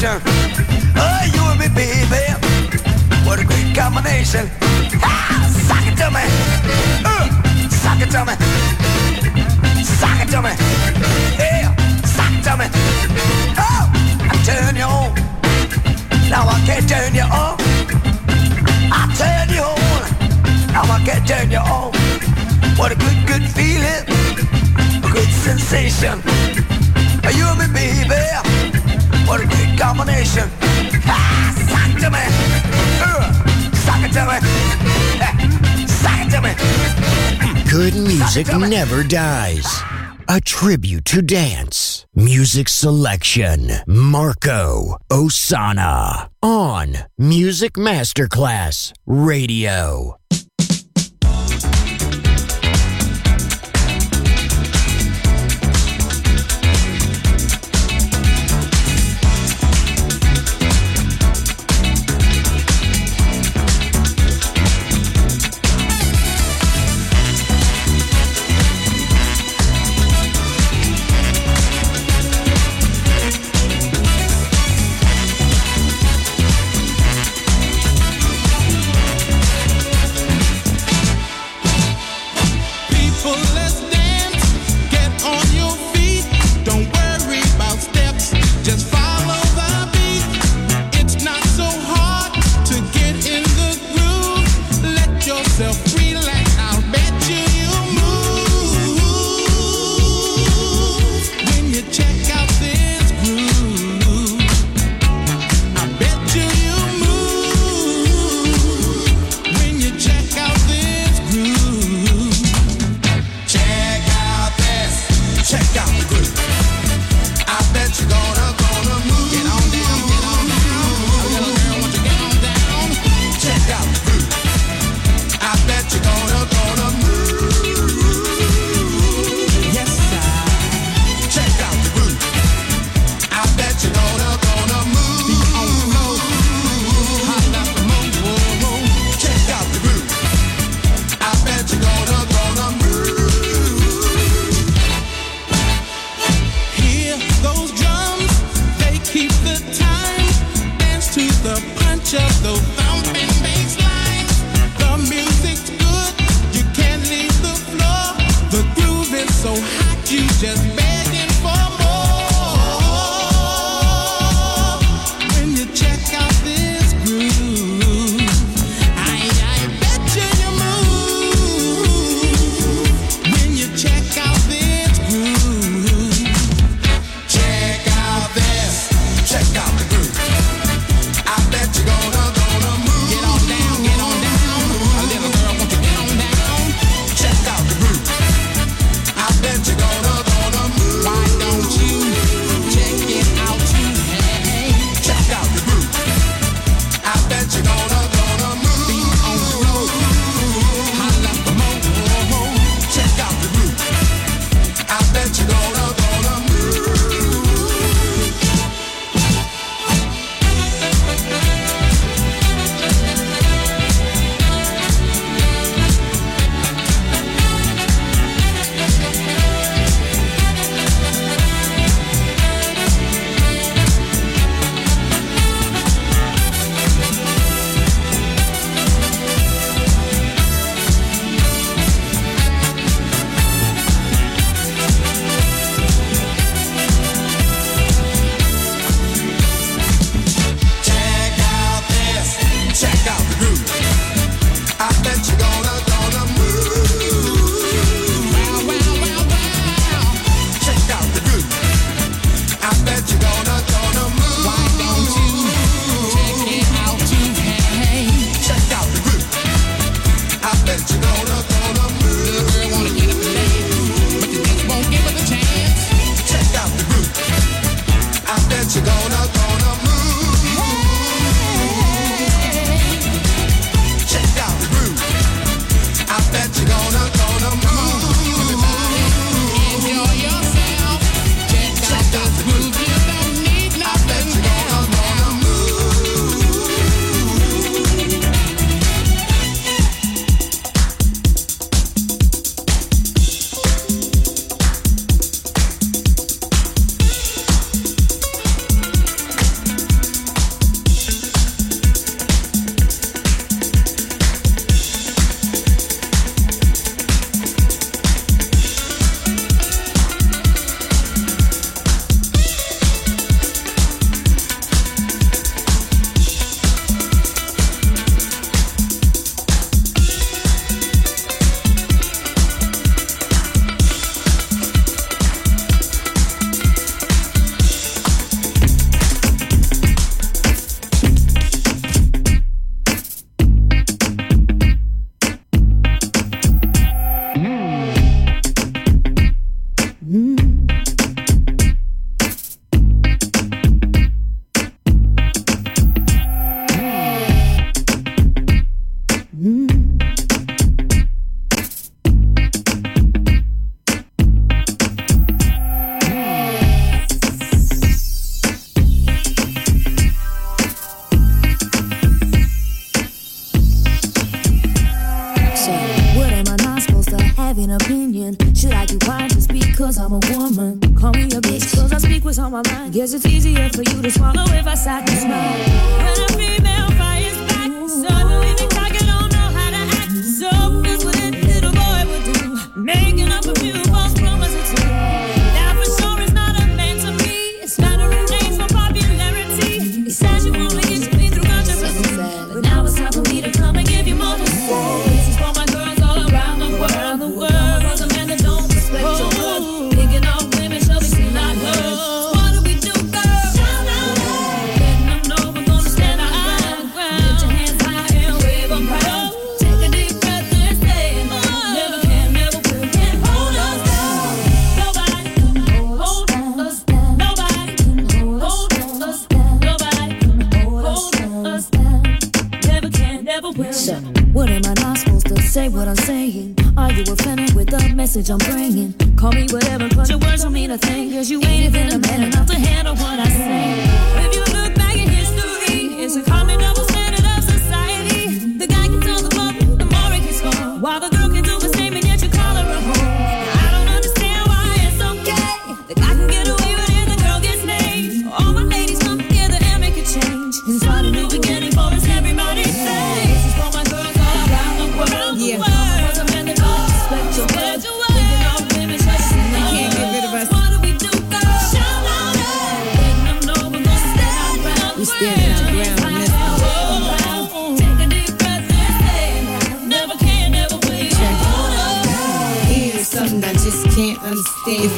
Sensation. Oh, you and me, baby. What a great combination. Ah, suck it to me. Uh, suck it to me. Suck it to me. Yeah, suck it to me. Oh, I turn you on. Now I can turn you on. I turn you on. Now I can turn you on. What a good, good feeling. A good sensation. You and me, baby? What a great combination. Ah, suck to me. Uh, suck it to me. Suck it to me. Good music never dies. A tribute to dance. Music selection. Marco Ossanna. On Music Masterclass Radio.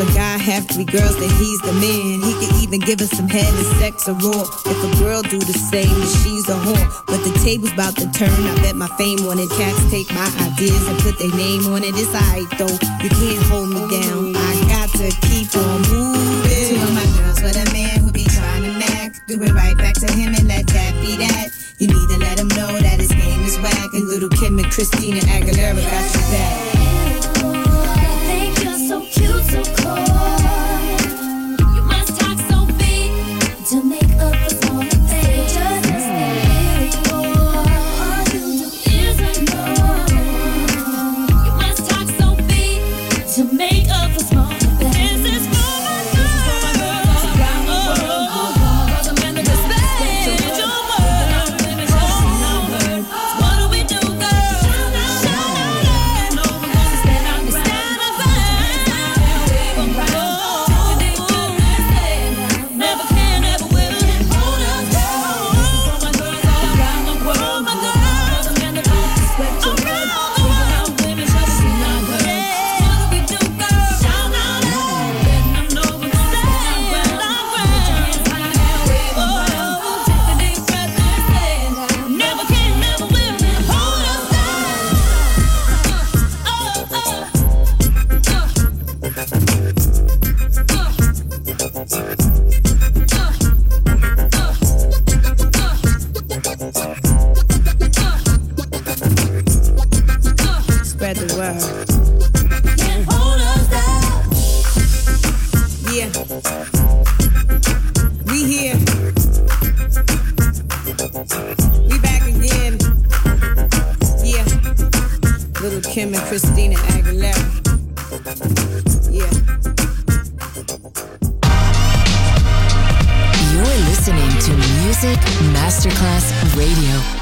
a guy have three girls, then he's the man. He can even give us some head and sex a raw. If a girl do the same, she's a whore. But the table's about to turn. I bet my fame wanted. Cats take my ideas and put their name on it. It's alright though. You can't hold me down. I got to keep on moving. Two of my girls with a man who be trying to mac. Do it right back to him and let that be that. You need to let him know that his game is whack. And little Kim and Christina Aguilera got your back. here. We here. We back again. Yeah. Lil' Kim and Christina Aguilera. Yeah. You're listening to Music Masterclass Radio.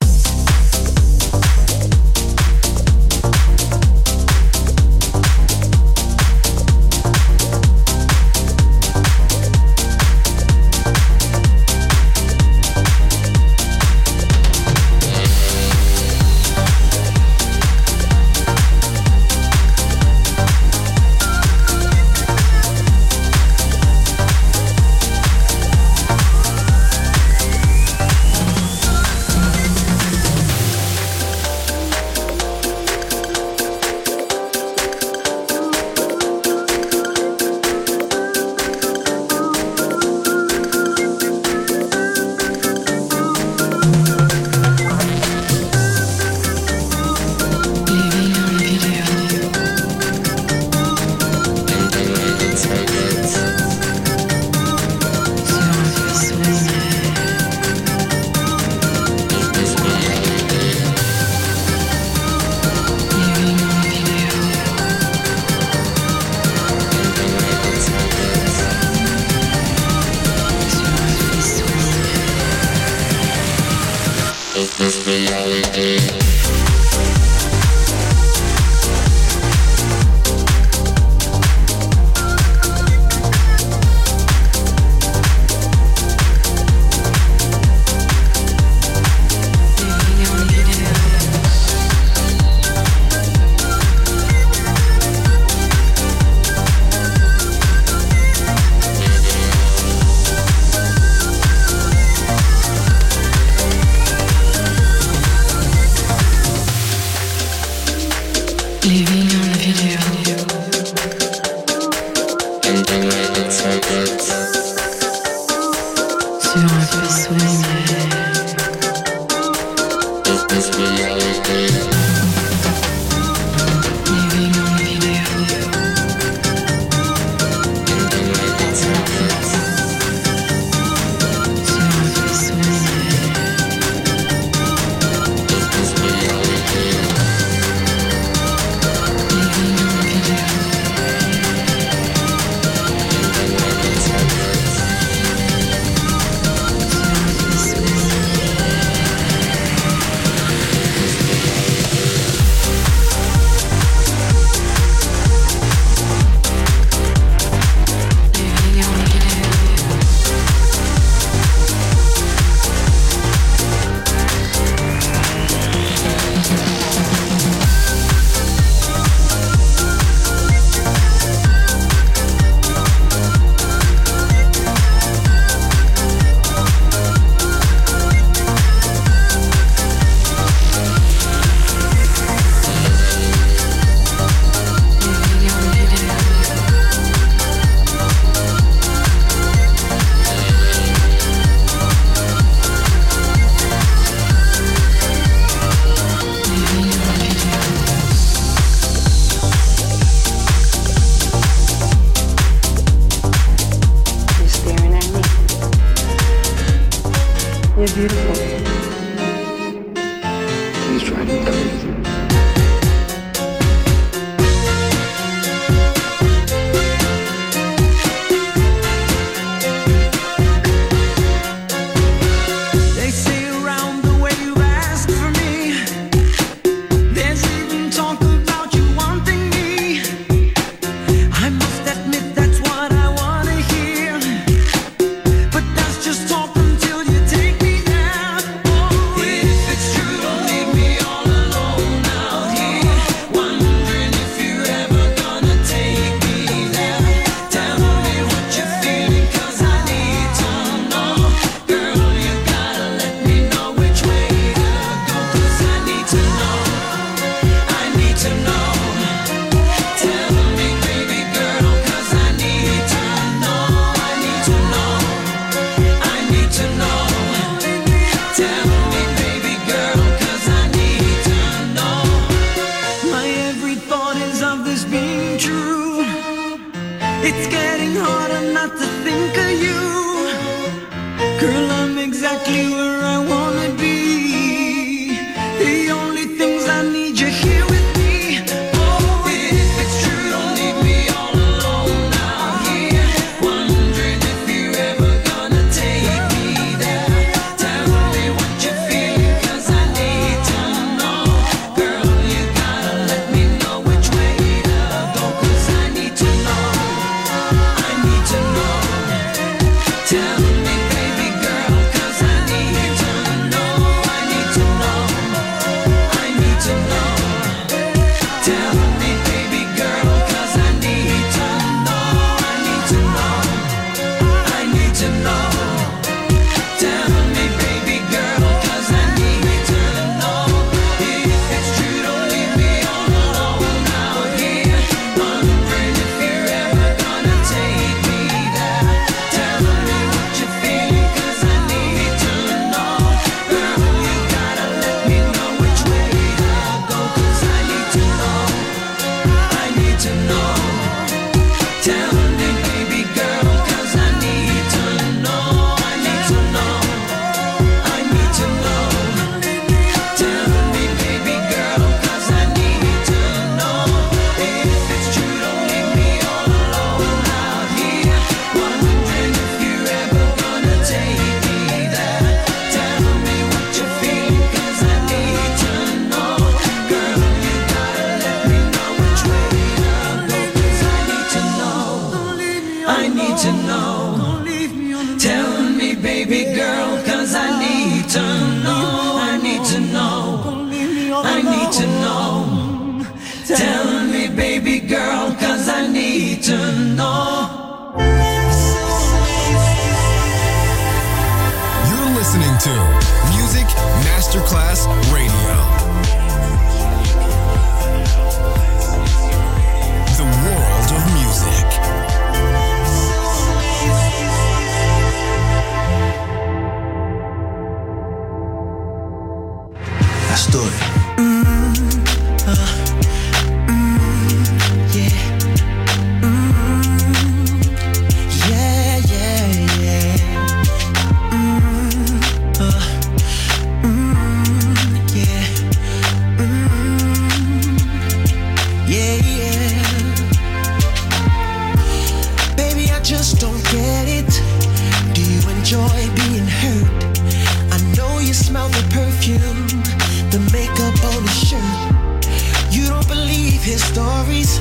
believe his stories.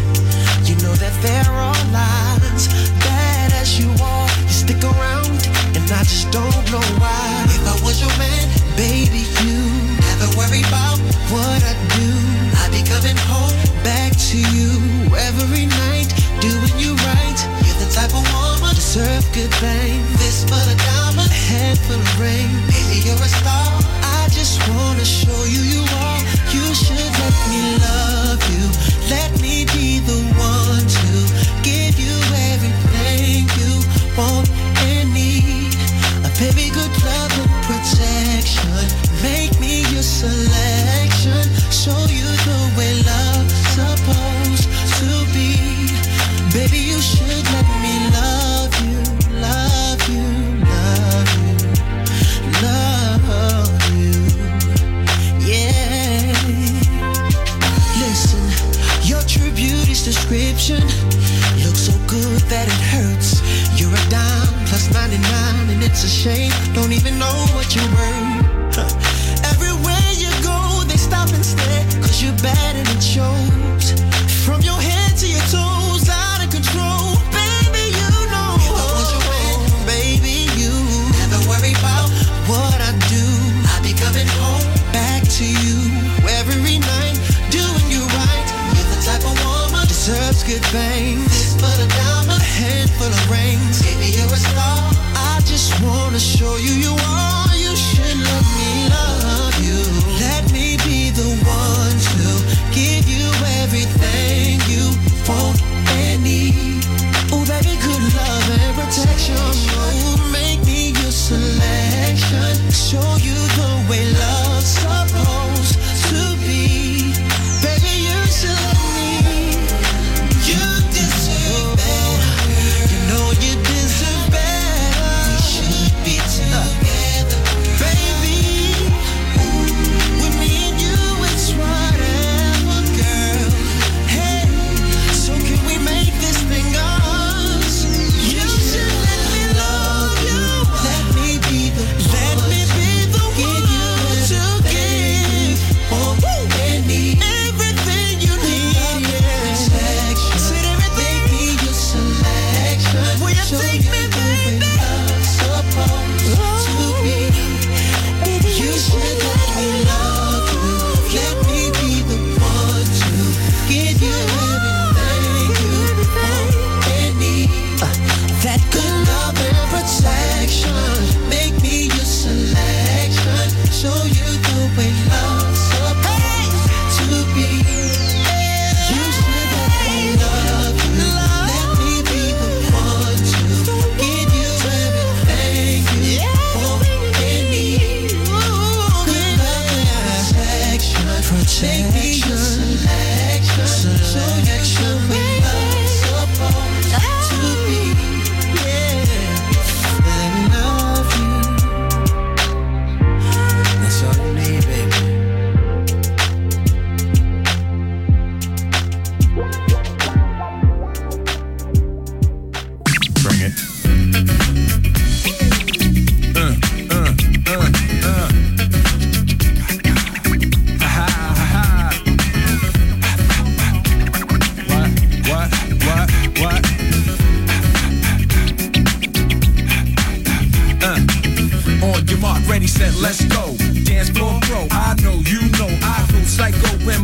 You know that they're all lies. Bad as you are, you stick around, and I just don't know why. If I was your man, baby, you never worry about what I do. I'd be coming home back to you every night, doing you right. You're the type of woman to deserve good things.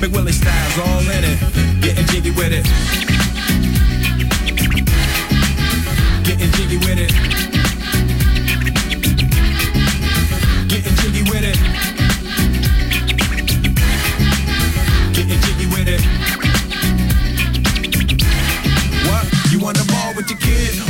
Big style's all in it. Getting jiggy with it. Getting jiggy with it. Getting jiggy with it. Getting jiggy with it. What? You on the ball with your kid?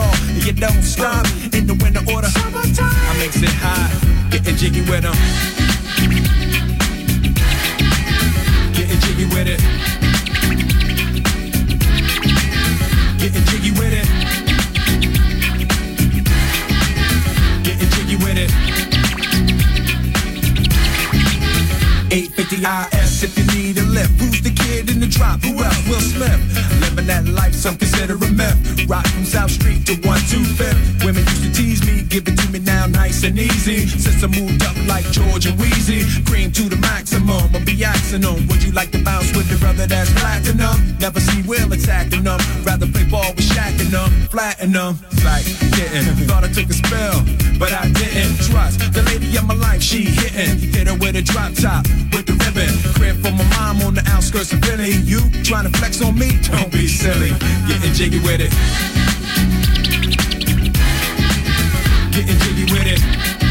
And you don't stop in the winter order. I makes it high, getting jiggy with them. Getting jiggy with it. Getting jiggy with it. Getting jiggy with it. 850 IS if you need a lift. Who's the kid in the drop? Who else? Will Smith. Living that life, some consider a myth. Rock from South Street to 125th. Women used to tease me, give it to me now nice and easy. Since I moved up like George and Weezy, cream to the maximum. Asking them, would you like to bounce with the brother that's platinum? Never see Will attacking them. Rather play ball with Shaq and them, flatten them. Like, getting, thought I took a spell, but I didn't trust the lady of my life. She hitting, hit her with a drop top with the ribbon. Crib for my mom on the outskirts of Philly. You trying to flex on me? Don't be silly. Getting jiggy with it. Getting jiggy with it.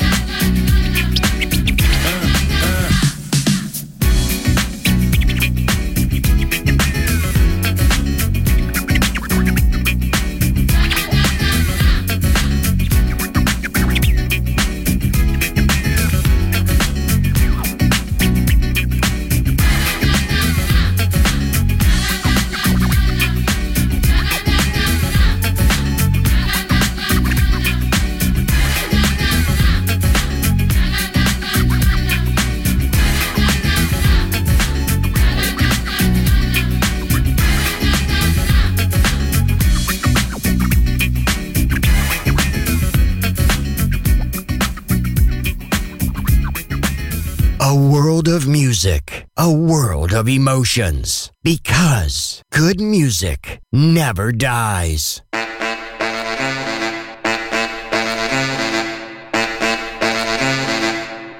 A world of emotions. Because good music never dies.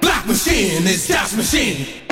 Black machine is Dash machine.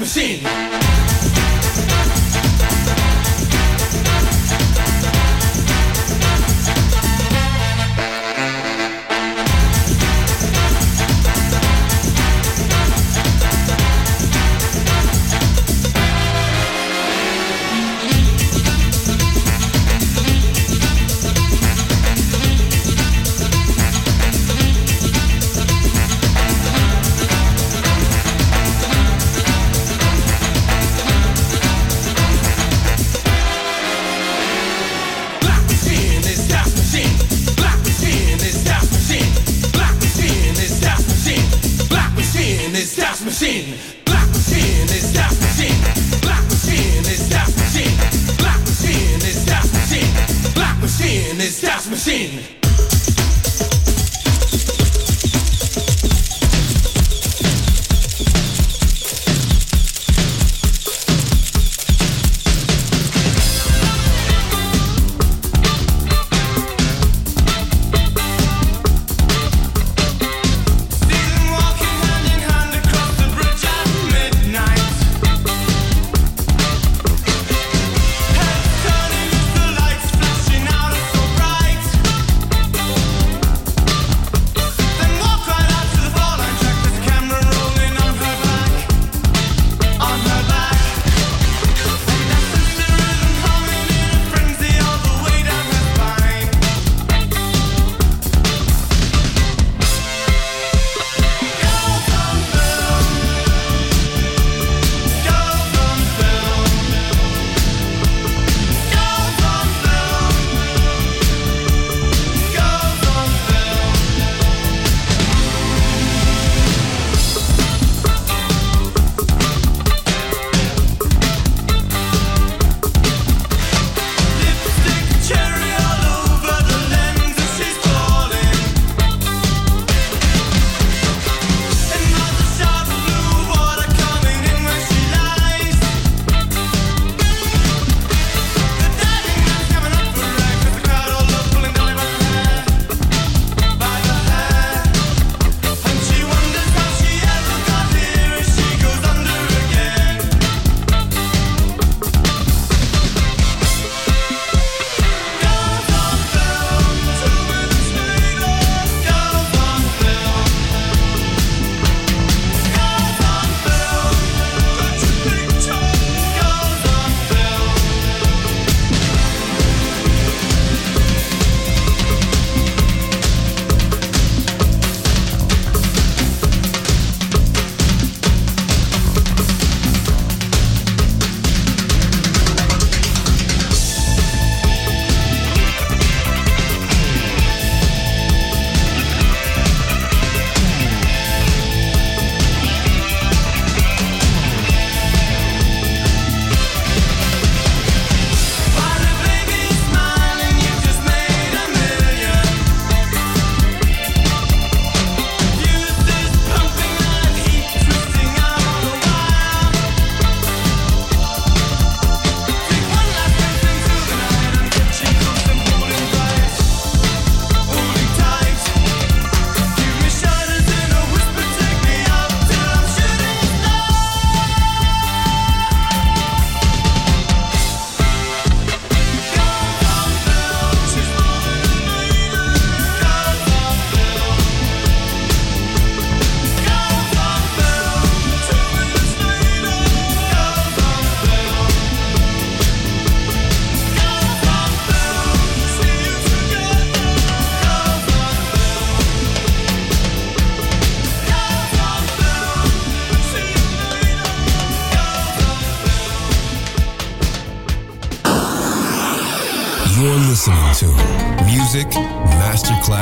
Machine.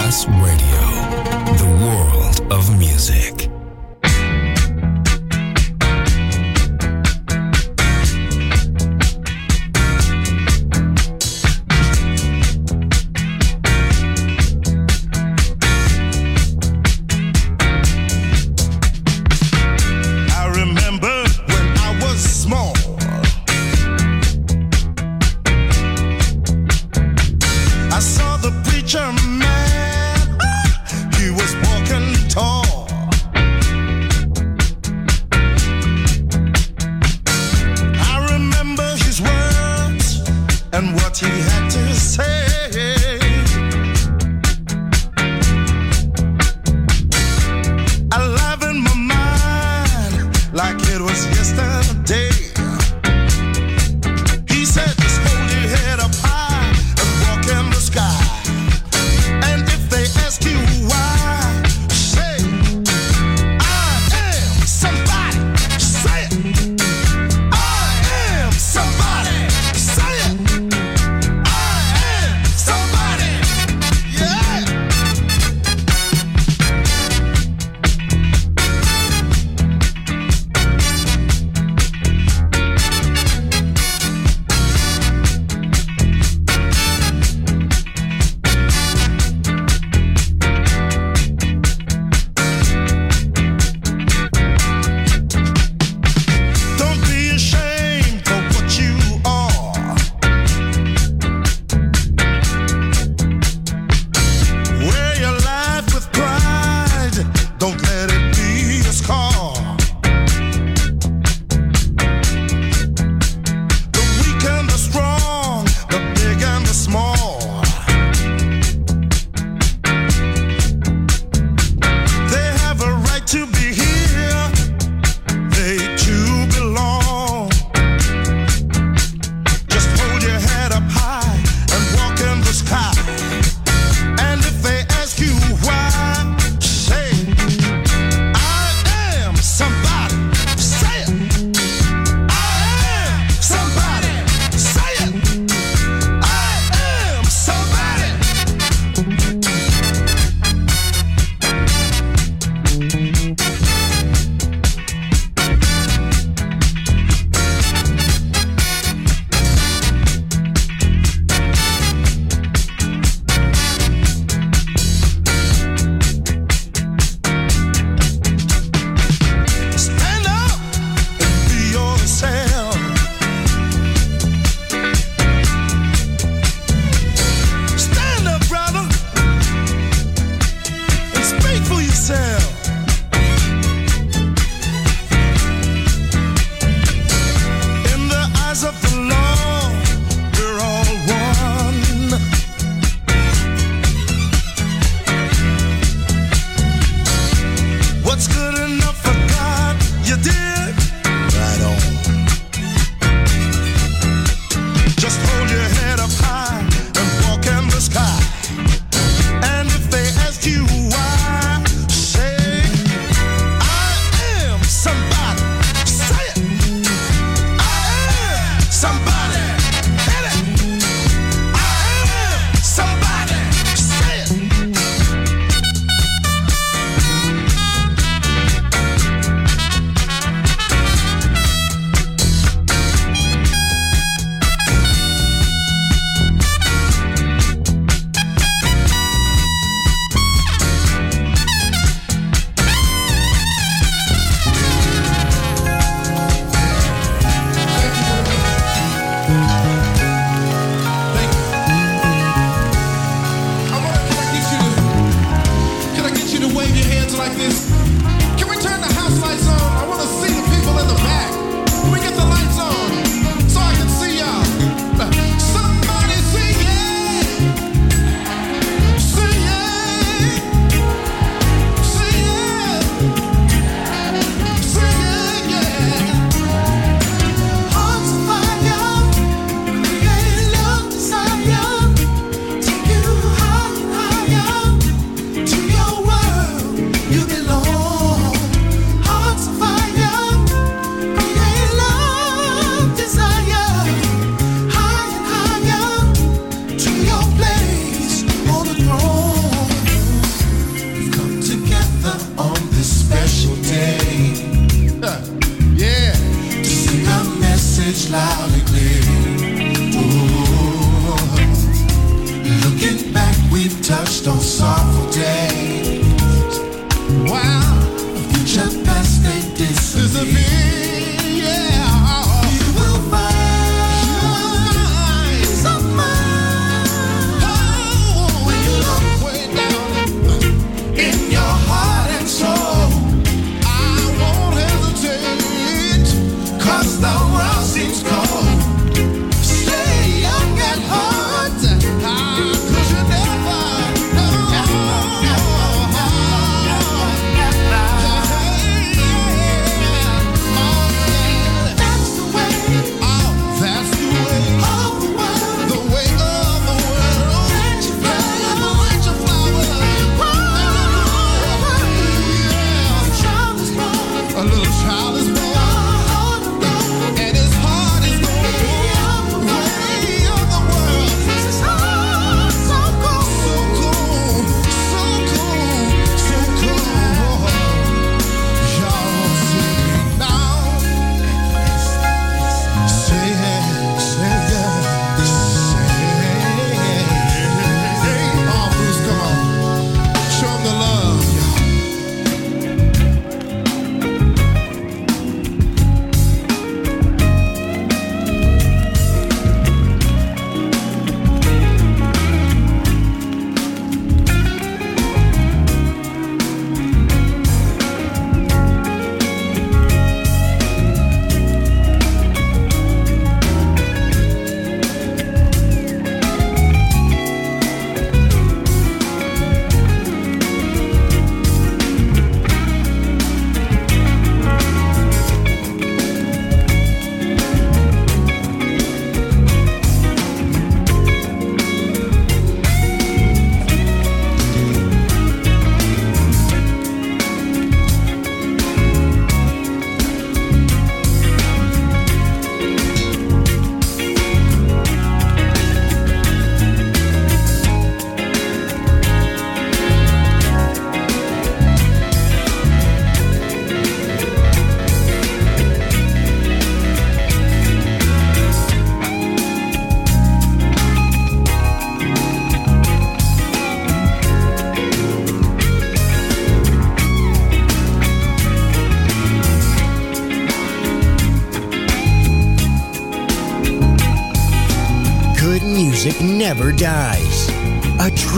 Radio.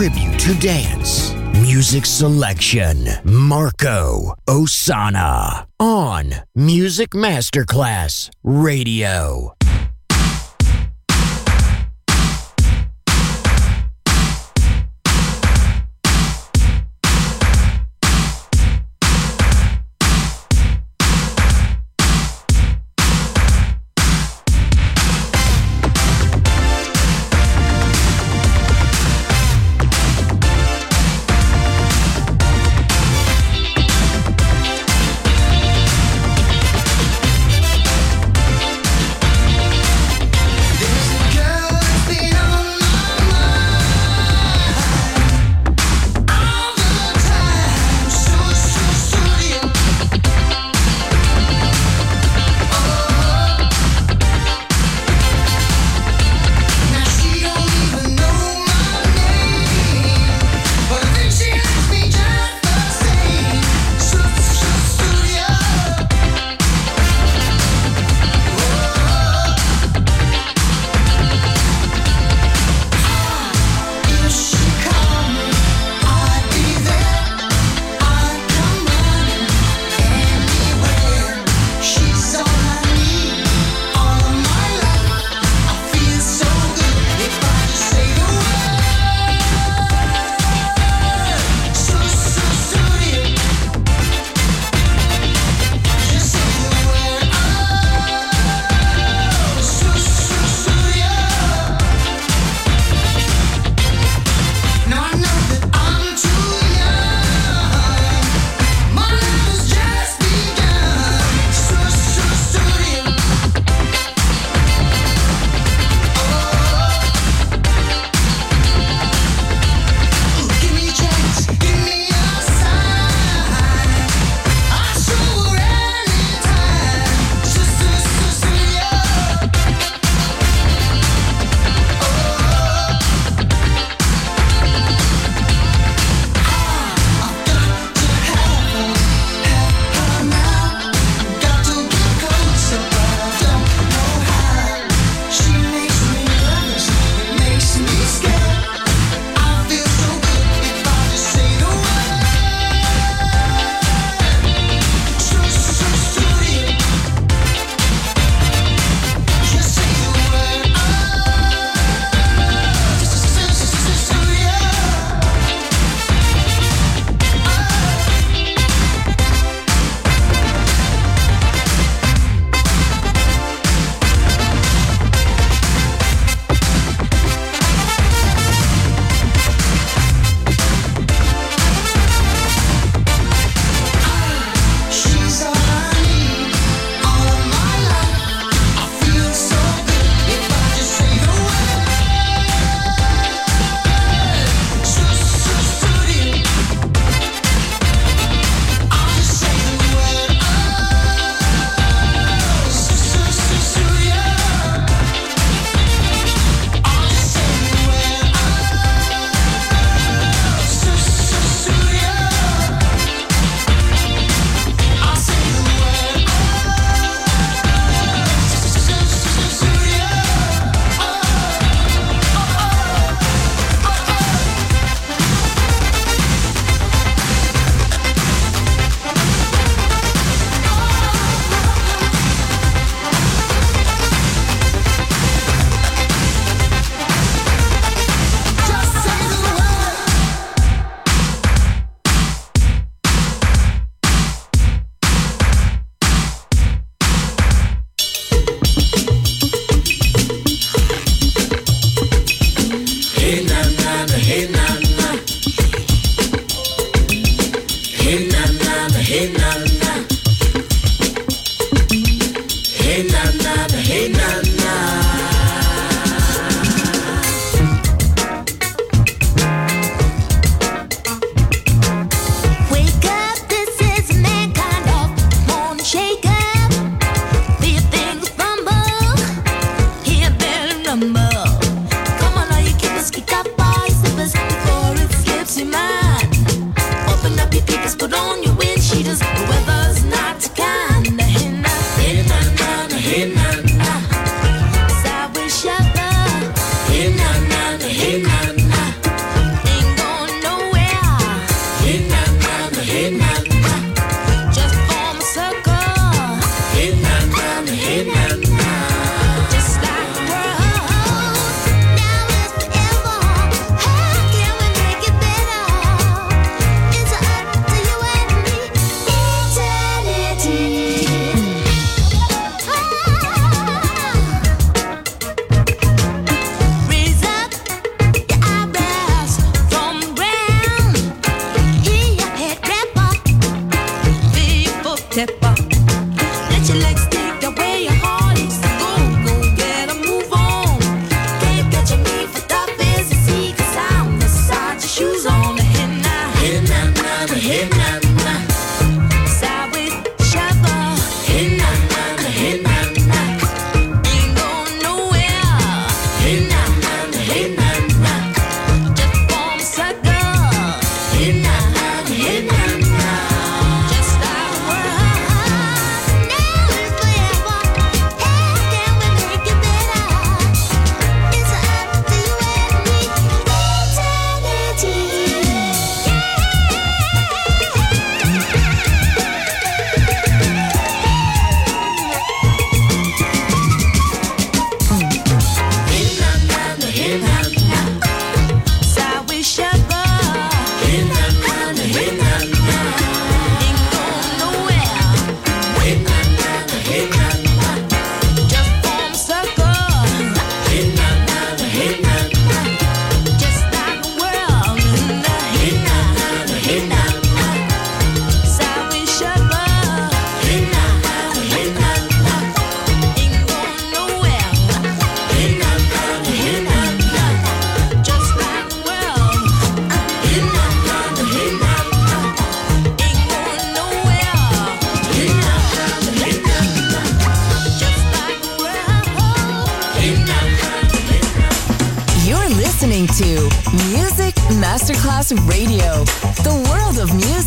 Tribute to dance. Music selection Marco Ossanna on Music Masterclass Radio.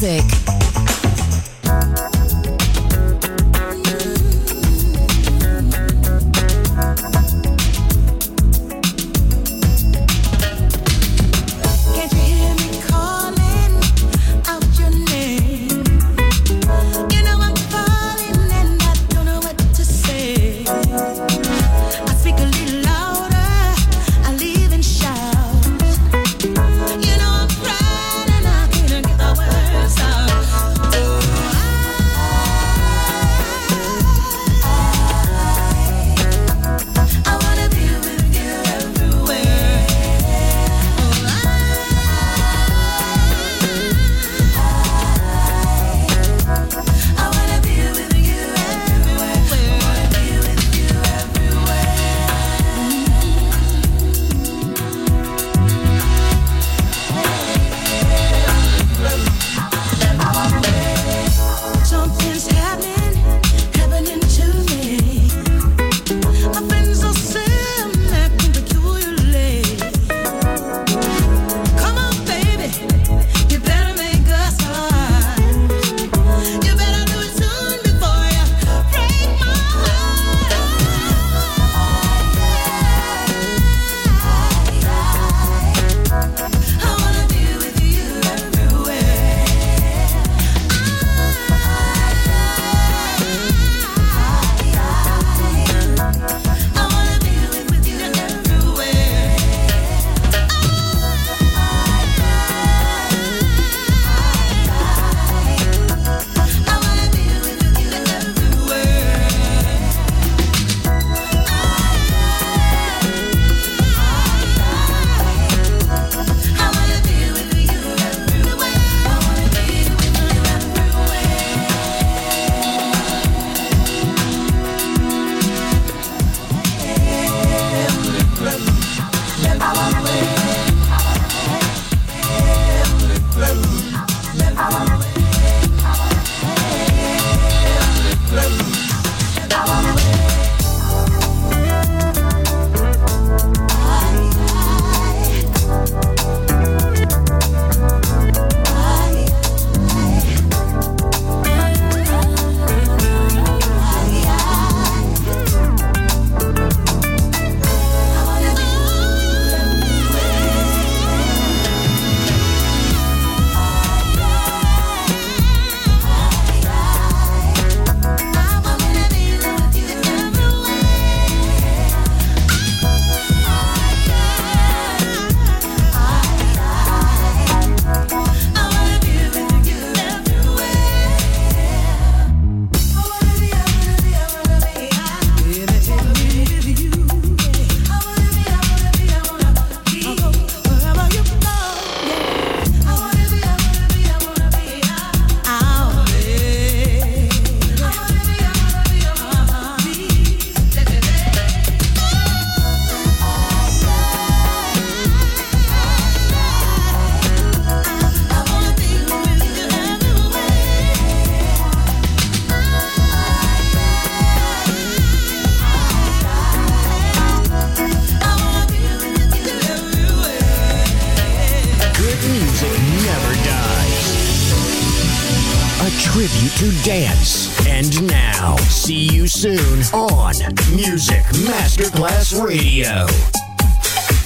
Music. Radio.